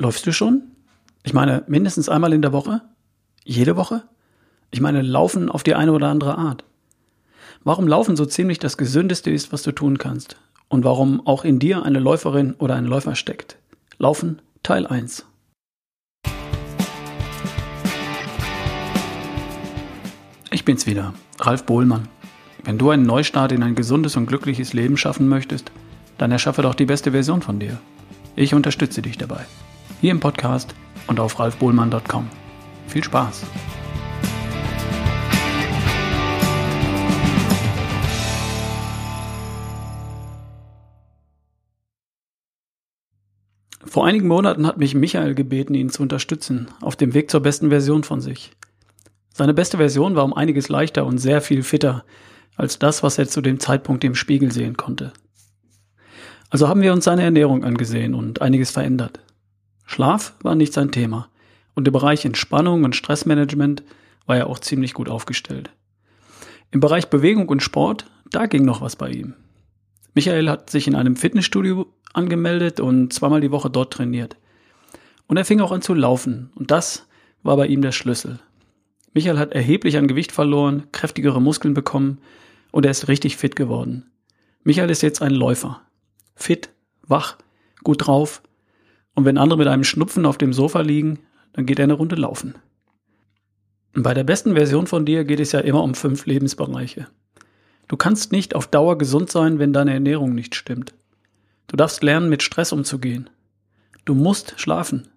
Läufst du schon? Ich meine, mindestens einmal in der Woche? Jede Woche? Ich meine, laufen auf die eine oder andere Art. Warum Laufen so ziemlich das Gesündeste ist, was du tun kannst. Und warum auch in dir eine Läuferin oder ein Läufer steckt. Laufen Teil 1. Ich bin's wieder, Ralf Bohlmann. Wenn du einen Neustart in ein gesundes und glückliches Leben schaffen möchtest, dann erschaffe doch die beste Version von dir. Ich unterstütze dich dabei. Hier im Podcast und auf ralfbohlmann.com. Viel Spaß! Vor einigen Monaten hat mich Michael gebeten, ihn zu unterstützen, auf dem Weg zur besten Version von sich. Seine beste Version war um einiges leichter und sehr viel fitter als das, was er zu dem Zeitpunkt im Spiegel sehen konnte. Also haben wir uns seine Ernährung angesehen und einiges verändert. Schlaf war nicht sein Thema und im Bereich Entspannung und Stressmanagement war er auch ziemlich gut aufgestellt. Im Bereich Bewegung und Sport, da ging noch was bei ihm. Michael hat sich in einem Fitnessstudio angemeldet und zweimal die Woche dort trainiert. Und er fing auch an zu laufen und das war bei ihm der Schlüssel. Michael hat erheblich an Gewicht verloren, kräftigere Muskeln bekommen und er ist richtig fit geworden. Michael ist jetzt ein Läufer. Fit, wach, gut drauf und wenn andere mit einem Schnupfen auf dem Sofa liegen, dann geht er eine Runde laufen. bei der besten Version von dir geht es ja immer um fünf Lebensbereiche. Du kannst nicht auf Dauer gesund sein, wenn deine Ernährung nicht stimmt. Du darfst lernen, mit Stress umzugehen. Du musst schlafen.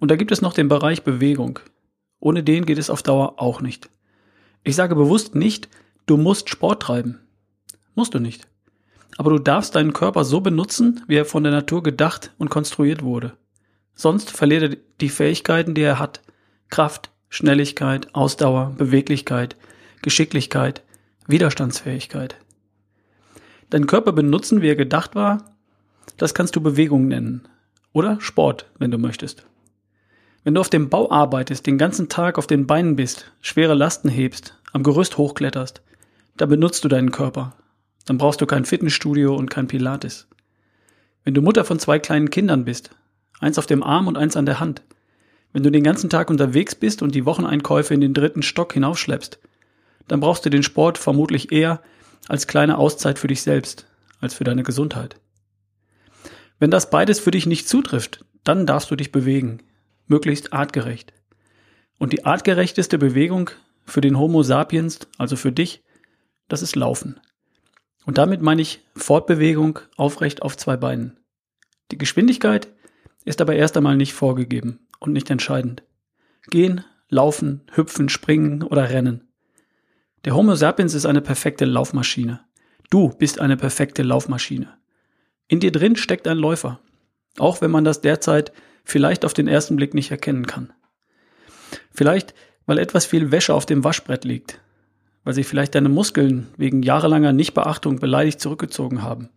Und da gibt es noch den Bereich Bewegung. Ohne den geht es auf Dauer auch nicht. Ich sage bewusst nicht, du musst Sport treiben. Musst du nicht aber du darfst deinen Körper so benutzen, wie er von der Natur gedacht und konstruiert wurde. Sonst verliert er die Fähigkeiten, die er hat. Kraft, Schnelligkeit, Ausdauer, Beweglichkeit, Geschicklichkeit, Widerstandsfähigkeit. Deinen Körper benutzen, wie er gedacht war, das kannst du Bewegung nennen. Oder Sport, wenn du möchtest. Wenn du auf dem Bau arbeitest, den ganzen Tag auf den Beinen bist, schwere Lasten hebst, am Gerüst hochkletterst, da benutzt du deinen Körper. Dann brauchst du kein Fitnessstudio und kein Pilates. Wenn du Mutter von zwei kleinen Kindern bist, eins auf dem Arm und eins an der Hand, wenn du den ganzen Tag unterwegs bist und die Wocheneinkäufe in den dritten Stock hinaufschleppst, dann brauchst du den Sport vermutlich eher als kleine Auszeit für dich selbst, als für deine Gesundheit. Wenn das beides für dich nicht zutrifft, dann darfst du dich bewegen, möglichst artgerecht. Und die artgerechteste Bewegung für den Homo sapiens, also für dich, das ist Laufen. Und damit meine ich Fortbewegung aufrecht auf zwei Beinen. Die Geschwindigkeit ist aber erst einmal nicht vorgegeben und nicht entscheidend. Gehen, laufen, hüpfen, springen oder rennen. Der Homo sapiens ist eine perfekte Laufmaschine. Du bist eine perfekte Laufmaschine. In dir drin steckt ein Läufer. Auch wenn man das derzeit vielleicht auf den ersten Blick nicht erkennen kann. Vielleicht, weil etwas viel Wäsche auf dem Waschbrett liegt weil sich vielleicht deine Muskeln wegen jahrelanger Nichtbeachtung beleidigt zurückgezogen haben.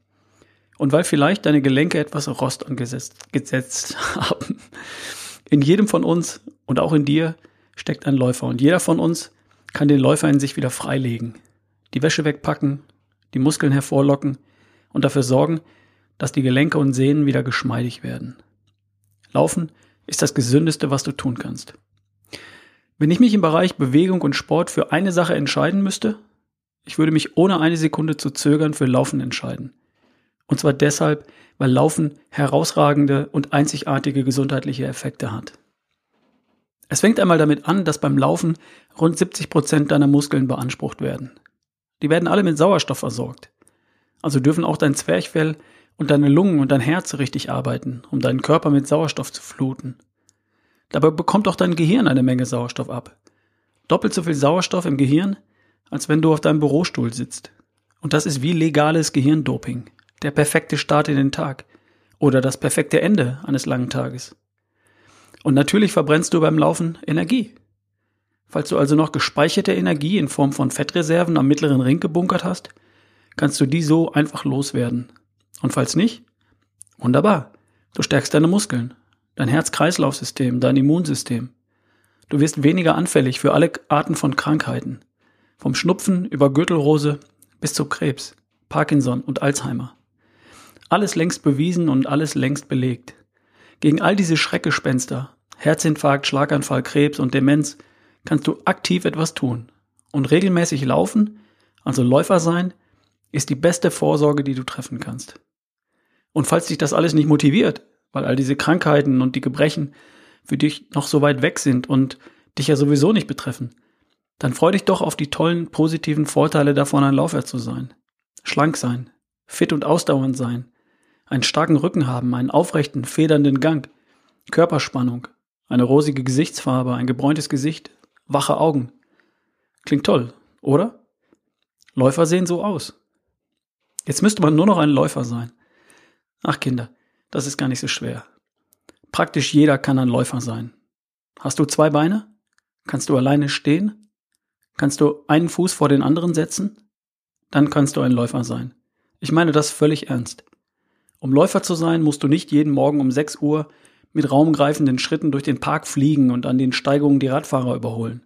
Und weil vielleicht deine Gelenke etwas Rost angesetzt gesetzt haben. In jedem von uns und auch in dir steckt ein Läufer und jeder von uns kann den Läufer in sich wieder freilegen, die Wäsche wegpacken, die Muskeln hervorlocken und dafür sorgen, dass die Gelenke und Sehnen wieder geschmeidig werden. Laufen ist das Gesündeste, was du tun kannst. Wenn ich mich im Bereich Bewegung und Sport für eine Sache entscheiden müsste, ich würde mich ohne eine Sekunde zu zögern für Laufen entscheiden. Und zwar deshalb, weil Laufen herausragende und einzigartige gesundheitliche Effekte hat. Es fängt einmal damit an, dass beim Laufen rund 70 Prozent deiner Muskeln beansprucht werden. Die werden alle mit Sauerstoff versorgt. Also dürfen auch dein Zwerchfell und deine Lungen und dein Herz richtig arbeiten, um deinen Körper mit Sauerstoff zu fluten. Dabei bekommt auch dein Gehirn eine Menge Sauerstoff ab. Doppelt so viel Sauerstoff im Gehirn, als wenn du auf deinem Bürostuhl sitzt. Und das ist wie legales Gehirndoping. Der perfekte Start in den Tag. Oder das perfekte Ende eines langen Tages. Und natürlich verbrennst du beim Laufen Energie. Falls du also noch gespeicherte Energie in Form von Fettreserven am mittleren Ring gebunkert hast, kannst du die so einfach loswerden. Und falls nicht, wunderbar, du stärkst deine Muskeln dein Herz-Kreislauf-System, dein Immunsystem. Du wirst weniger anfällig für alle Arten von Krankheiten. Vom Schnupfen über Gürtelrose bis zu Krebs, Parkinson und Alzheimer. Alles längst bewiesen und alles längst belegt. Gegen all diese Schreckgespenster, Herzinfarkt, Schlaganfall, Krebs und Demenz, kannst du aktiv etwas tun. Und regelmäßig laufen, also Läufer sein, ist die beste Vorsorge, die du treffen kannst. Und falls dich das alles nicht motiviert, weil all diese Krankheiten und die Gebrechen für dich noch so weit weg sind und dich ja sowieso nicht betreffen, dann freu dich doch auf die tollen positiven Vorteile davon, ein Läufer zu sein. Schlank sein, fit und ausdauernd sein, einen starken Rücken haben, einen aufrechten, federnden Gang, Körperspannung, eine rosige Gesichtsfarbe, ein gebräuntes Gesicht, wache Augen. Klingt toll, oder? Läufer sehen so aus. Jetzt müsste man nur noch ein Läufer sein. Ach Kinder, das ist gar nicht so schwer. Praktisch jeder kann ein Läufer sein. Hast du zwei Beine? Kannst du alleine stehen? Kannst du einen Fuß vor den anderen setzen? Dann kannst du ein Läufer sein. Ich meine das völlig ernst. Um Läufer zu sein, musst du nicht jeden Morgen um 6 Uhr mit raumgreifenden Schritten durch den Park fliegen und an den Steigungen die Radfahrer überholen.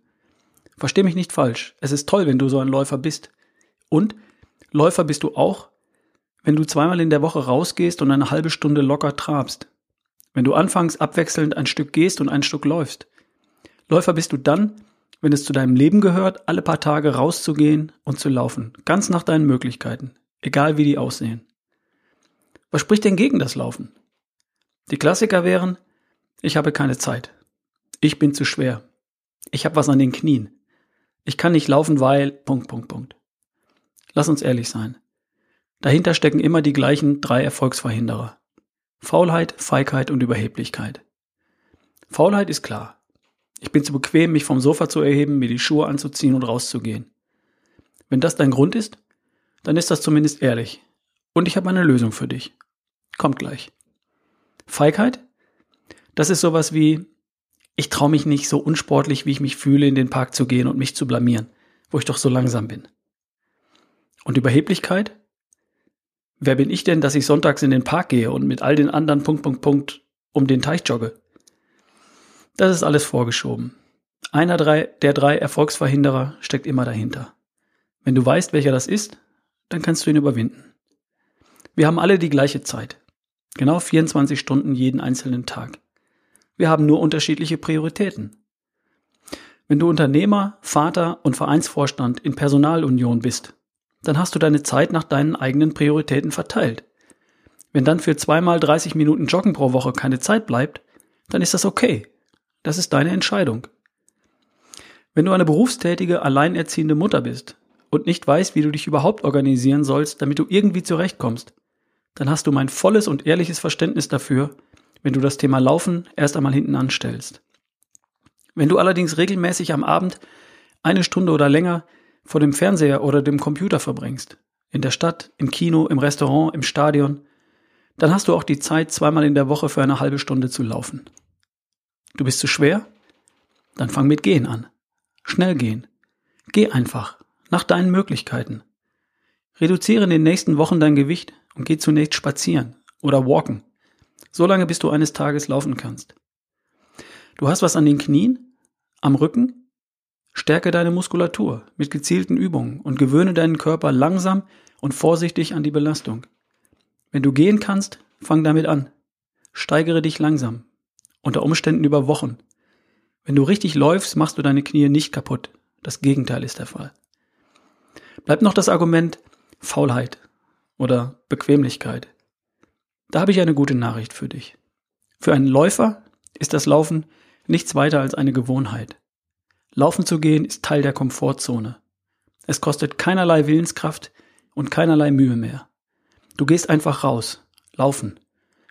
Versteh mich nicht falsch. Es ist toll, wenn du so ein Läufer bist. Und Läufer bist du auch, wenn du zweimal in der Woche rausgehst und eine halbe Stunde locker trabst. Wenn du anfangs abwechselnd ein Stück gehst und ein Stück läufst. Läufer bist du dann, wenn es zu deinem Leben gehört, alle paar Tage rauszugehen und zu laufen. Ganz nach deinen Möglichkeiten. Egal wie die aussehen. Was spricht denn gegen das Laufen? Die Klassiker wären, ich habe keine Zeit. Ich bin zu schwer. Ich habe was an den Knien. Ich kann nicht laufen, weil. Punkt, Punkt, Punkt. Lass uns ehrlich sein. Dahinter stecken immer die gleichen drei Erfolgsverhinderer. Faulheit, Feigheit und Überheblichkeit. Faulheit ist klar. Ich bin zu bequem, mich vom Sofa zu erheben, mir die Schuhe anzuziehen und rauszugehen. Wenn das dein Grund ist, dann ist das zumindest ehrlich. Und ich habe eine Lösung für dich. Kommt gleich. Feigheit? Das ist sowas wie, ich traue mich nicht so unsportlich, wie ich mich fühle, in den Park zu gehen und mich zu blamieren, wo ich doch so langsam bin. Und Überheblichkeit? Wer bin ich denn, dass ich sonntags in den Park gehe und mit all den anderen Punkt, Punkt, Punkt um den Teich jogge? Das ist alles vorgeschoben. Einer der drei Erfolgsverhinderer steckt immer dahinter. Wenn du weißt, welcher das ist, dann kannst du ihn überwinden. Wir haben alle die gleiche Zeit. Genau 24 Stunden jeden einzelnen Tag. Wir haben nur unterschiedliche Prioritäten. Wenn du Unternehmer, Vater und Vereinsvorstand in Personalunion bist, dann hast du deine Zeit nach deinen eigenen Prioritäten verteilt. Wenn dann für zweimal 30 Minuten Joggen pro Woche keine Zeit bleibt, dann ist das okay. Das ist deine Entscheidung. Wenn du eine berufstätige, alleinerziehende Mutter bist und nicht weißt, wie du dich überhaupt organisieren sollst, damit du irgendwie zurechtkommst, dann hast du mein volles und ehrliches Verständnis dafür, wenn du das Thema Laufen erst einmal hinten anstellst. Wenn du allerdings regelmäßig am Abend eine Stunde oder länger vor dem Fernseher oder dem Computer verbringst, in der Stadt, im Kino, im Restaurant, im Stadion, dann hast du auch die Zeit, zweimal in der Woche für eine halbe Stunde zu laufen. Du bist zu schwer? Dann fang mit Gehen an. Schnell gehen. Geh einfach, nach deinen Möglichkeiten. Reduziere in den nächsten Wochen dein Gewicht und geh zunächst spazieren oder walken. So lange, bis du eines Tages laufen kannst. Du hast was an den Knien? Am Rücken? Stärke deine Muskulatur mit gezielten Übungen und gewöhne deinen Körper langsam und vorsichtig an die Belastung. Wenn du gehen kannst, fang damit an. Steigere dich langsam. Unter Umständen über Wochen. Wenn du richtig läufst, machst du deine Knie nicht kaputt. Das Gegenteil ist der Fall. Bleibt noch das Argument Faulheit oder Bequemlichkeit. Da habe ich eine gute Nachricht für dich. Für einen Läufer ist das Laufen nichts weiter als eine Gewohnheit. Laufen zu gehen ist Teil der Komfortzone. Es kostet keinerlei Willenskraft und keinerlei Mühe mehr. Du gehst einfach raus, laufen,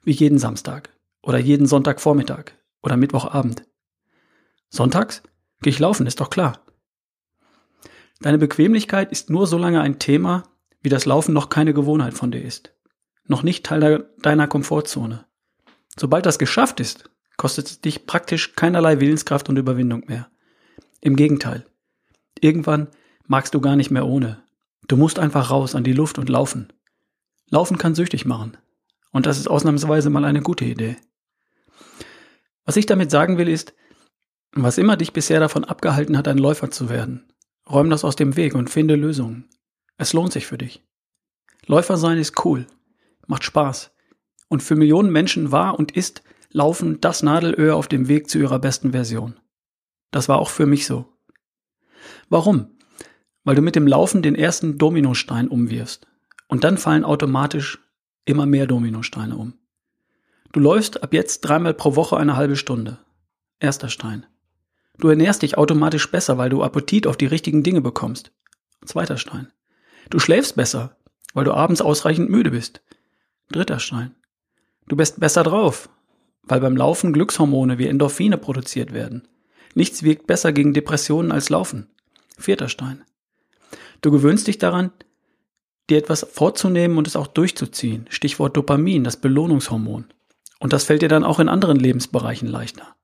wie jeden Samstag oder jeden Sonntagvormittag oder Mittwochabend. Sonntags gehe ich laufen, ist doch klar. Deine Bequemlichkeit ist nur so lange ein Thema, wie das Laufen noch keine Gewohnheit von dir ist. Noch nicht Teil deiner Komfortzone. Sobald das geschafft ist, kostet es dich praktisch keinerlei Willenskraft und Überwindung mehr. Im Gegenteil. Irgendwann magst du gar nicht mehr ohne. Du musst einfach raus an die Luft und laufen. Laufen kann süchtig machen. Und das ist ausnahmsweise mal eine gute Idee. Was ich damit sagen will ist, was immer dich bisher davon abgehalten hat, ein Läufer zu werden, räum das aus dem Weg und finde Lösungen. Es lohnt sich für dich. Läufer sein ist cool, macht Spaß und für Millionen Menschen war und ist Laufen das Nadelöhr auf dem Weg zu ihrer besten Version. Das war auch für mich so. Warum? Weil du mit dem Laufen den ersten Dominostein umwirfst. Und dann fallen automatisch immer mehr Dominosteine um. Du läufst ab jetzt dreimal pro Woche eine halbe Stunde. Erster Stein. Du ernährst dich automatisch besser, weil du Appetit auf die richtigen Dinge bekommst. Zweiter Stein. Du schläfst besser, weil du abends ausreichend müde bist. Dritter Stein. Du bist besser drauf, weil beim Laufen Glückshormone wie Endorphine produziert werden. Nichts wirkt besser gegen Depressionen als Laufen. Vierter Stein. Du gewöhnst dich daran, dir etwas vorzunehmen und es auch durchzuziehen. Stichwort Dopamin, das Belohnungshormon. Und das fällt dir dann auch in anderen Lebensbereichen leichter.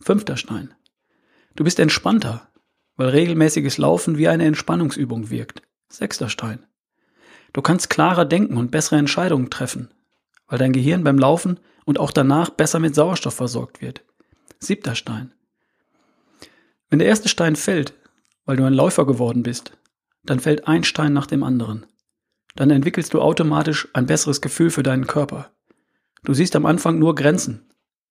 Fünfter Stein. Du bist entspannter, weil regelmäßiges Laufen wie eine Entspannungsübung wirkt. Sechster Stein. Du kannst klarer denken und bessere Entscheidungen treffen, weil dein Gehirn beim Laufen und auch danach besser mit Sauerstoff versorgt wird. Siebter Stein. Wenn der erste Stein fällt, weil du ein Läufer geworden bist, dann fällt ein Stein nach dem anderen. Dann entwickelst du automatisch ein besseres Gefühl für deinen Körper. Du siehst am Anfang nur Grenzen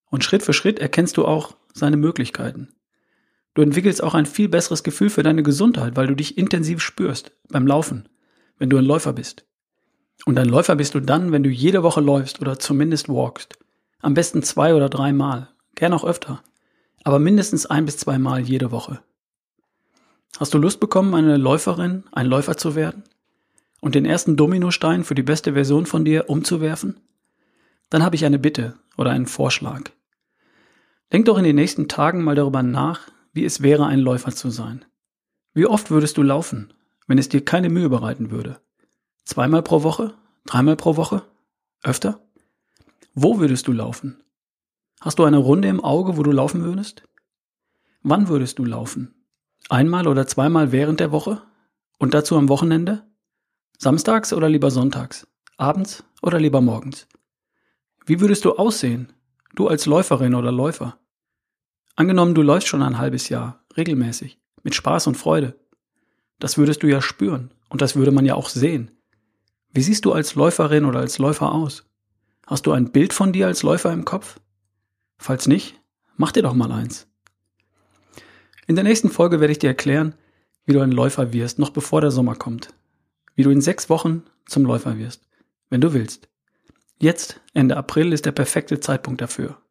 und Schritt für Schritt erkennst du auch seine Möglichkeiten. Du entwickelst auch ein viel besseres Gefühl für deine Gesundheit, weil du dich intensiv spürst beim Laufen, wenn du ein Läufer bist. Und ein Läufer bist du dann, wenn du jede Woche läufst oder zumindest walkst. Am besten zwei oder dreimal, gern auch öfter, aber mindestens ein bis zweimal jede Woche. Hast du Lust bekommen, eine Läuferin, ein Läufer zu werden? Und den ersten Dominostein für die beste Version von dir umzuwerfen? Dann habe ich eine Bitte oder einen Vorschlag. Denk doch in den nächsten Tagen mal darüber nach, wie es wäre, ein Läufer zu sein. Wie oft würdest du laufen, wenn es dir keine Mühe bereiten würde? Zweimal pro Woche? Dreimal pro Woche? Öfter? Wo würdest du laufen? Hast du eine Runde im Auge, wo du laufen würdest? Wann würdest du laufen? Einmal oder zweimal während der Woche? Und dazu am Wochenende? Samstags oder lieber sonntags? Abends oder lieber morgens? Wie würdest du aussehen, du als Läuferin oder Läufer? Angenommen, du läufst schon ein halbes Jahr, regelmäßig, mit Spaß und Freude. Das würdest du ja spüren und das würde man ja auch sehen. Wie siehst du als Läuferin oder als Läufer aus? Hast du ein Bild von dir als Läufer im Kopf? Falls nicht, mach dir doch mal eins. In der nächsten Folge werde ich dir erklären, wie du ein Läufer wirst, noch bevor der Sommer kommt. Wie du in sechs Wochen zum Läufer wirst, wenn du willst. Jetzt, Ende April, ist der perfekte Zeitpunkt dafür.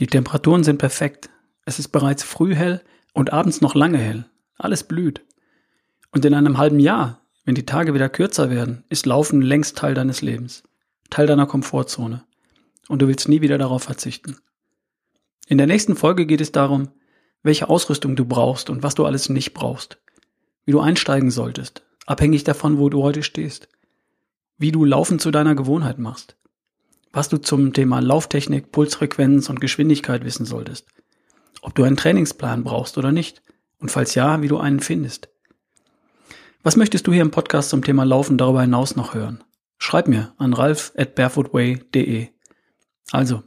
Die Temperaturen sind perfekt. Es ist bereits früh hell und abends noch lange hell. Alles blüht. Und in einem halben Jahr, wenn die Tage wieder kürzer werden, ist Laufen längst Teil deines Lebens, Teil deiner Komfortzone. Und du willst nie wieder darauf verzichten. In der nächsten Folge geht es darum, welche Ausrüstung du brauchst und was du alles nicht brauchst. Wie du einsteigen solltest, abhängig davon, wo du heute stehst. Wie du Laufen zu deiner Gewohnheit machst was du zum Thema Lauftechnik, Pulsfrequenz und Geschwindigkeit wissen solltest. Ob du einen Trainingsplan brauchst oder nicht. Und falls ja, wie du einen findest. Was möchtest du hier im Podcast zum Thema Laufen darüber hinaus noch hören? Schreib mir an ralf at barefootway.de. Also,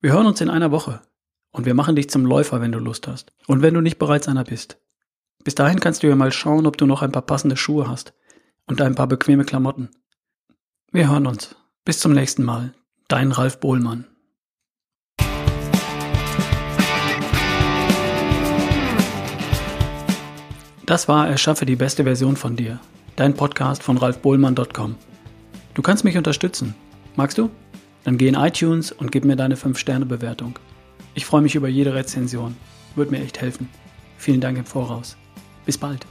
wir hören uns in einer Woche und wir machen dich zum Läufer, wenn du Lust hast und wenn du nicht bereits einer bist. Bis dahin kannst du ja mal schauen, ob du noch ein paar passende Schuhe hast und ein paar bequeme Klamotten. Wir hören uns. Bis zum nächsten Mal. Dein Ralf Bohlmann. Das war Erschaffe die beste Version von dir. Dein Podcast von ralfbohlmann.com. Du kannst mich unterstützen. Magst du? Dann geh in iTunes und gib mir deine 5-Sterne-Bewertung. Ich freue mich über jede Rezension. Würde mir echt helfen. Vielen Dank im Voraus. Bis bald.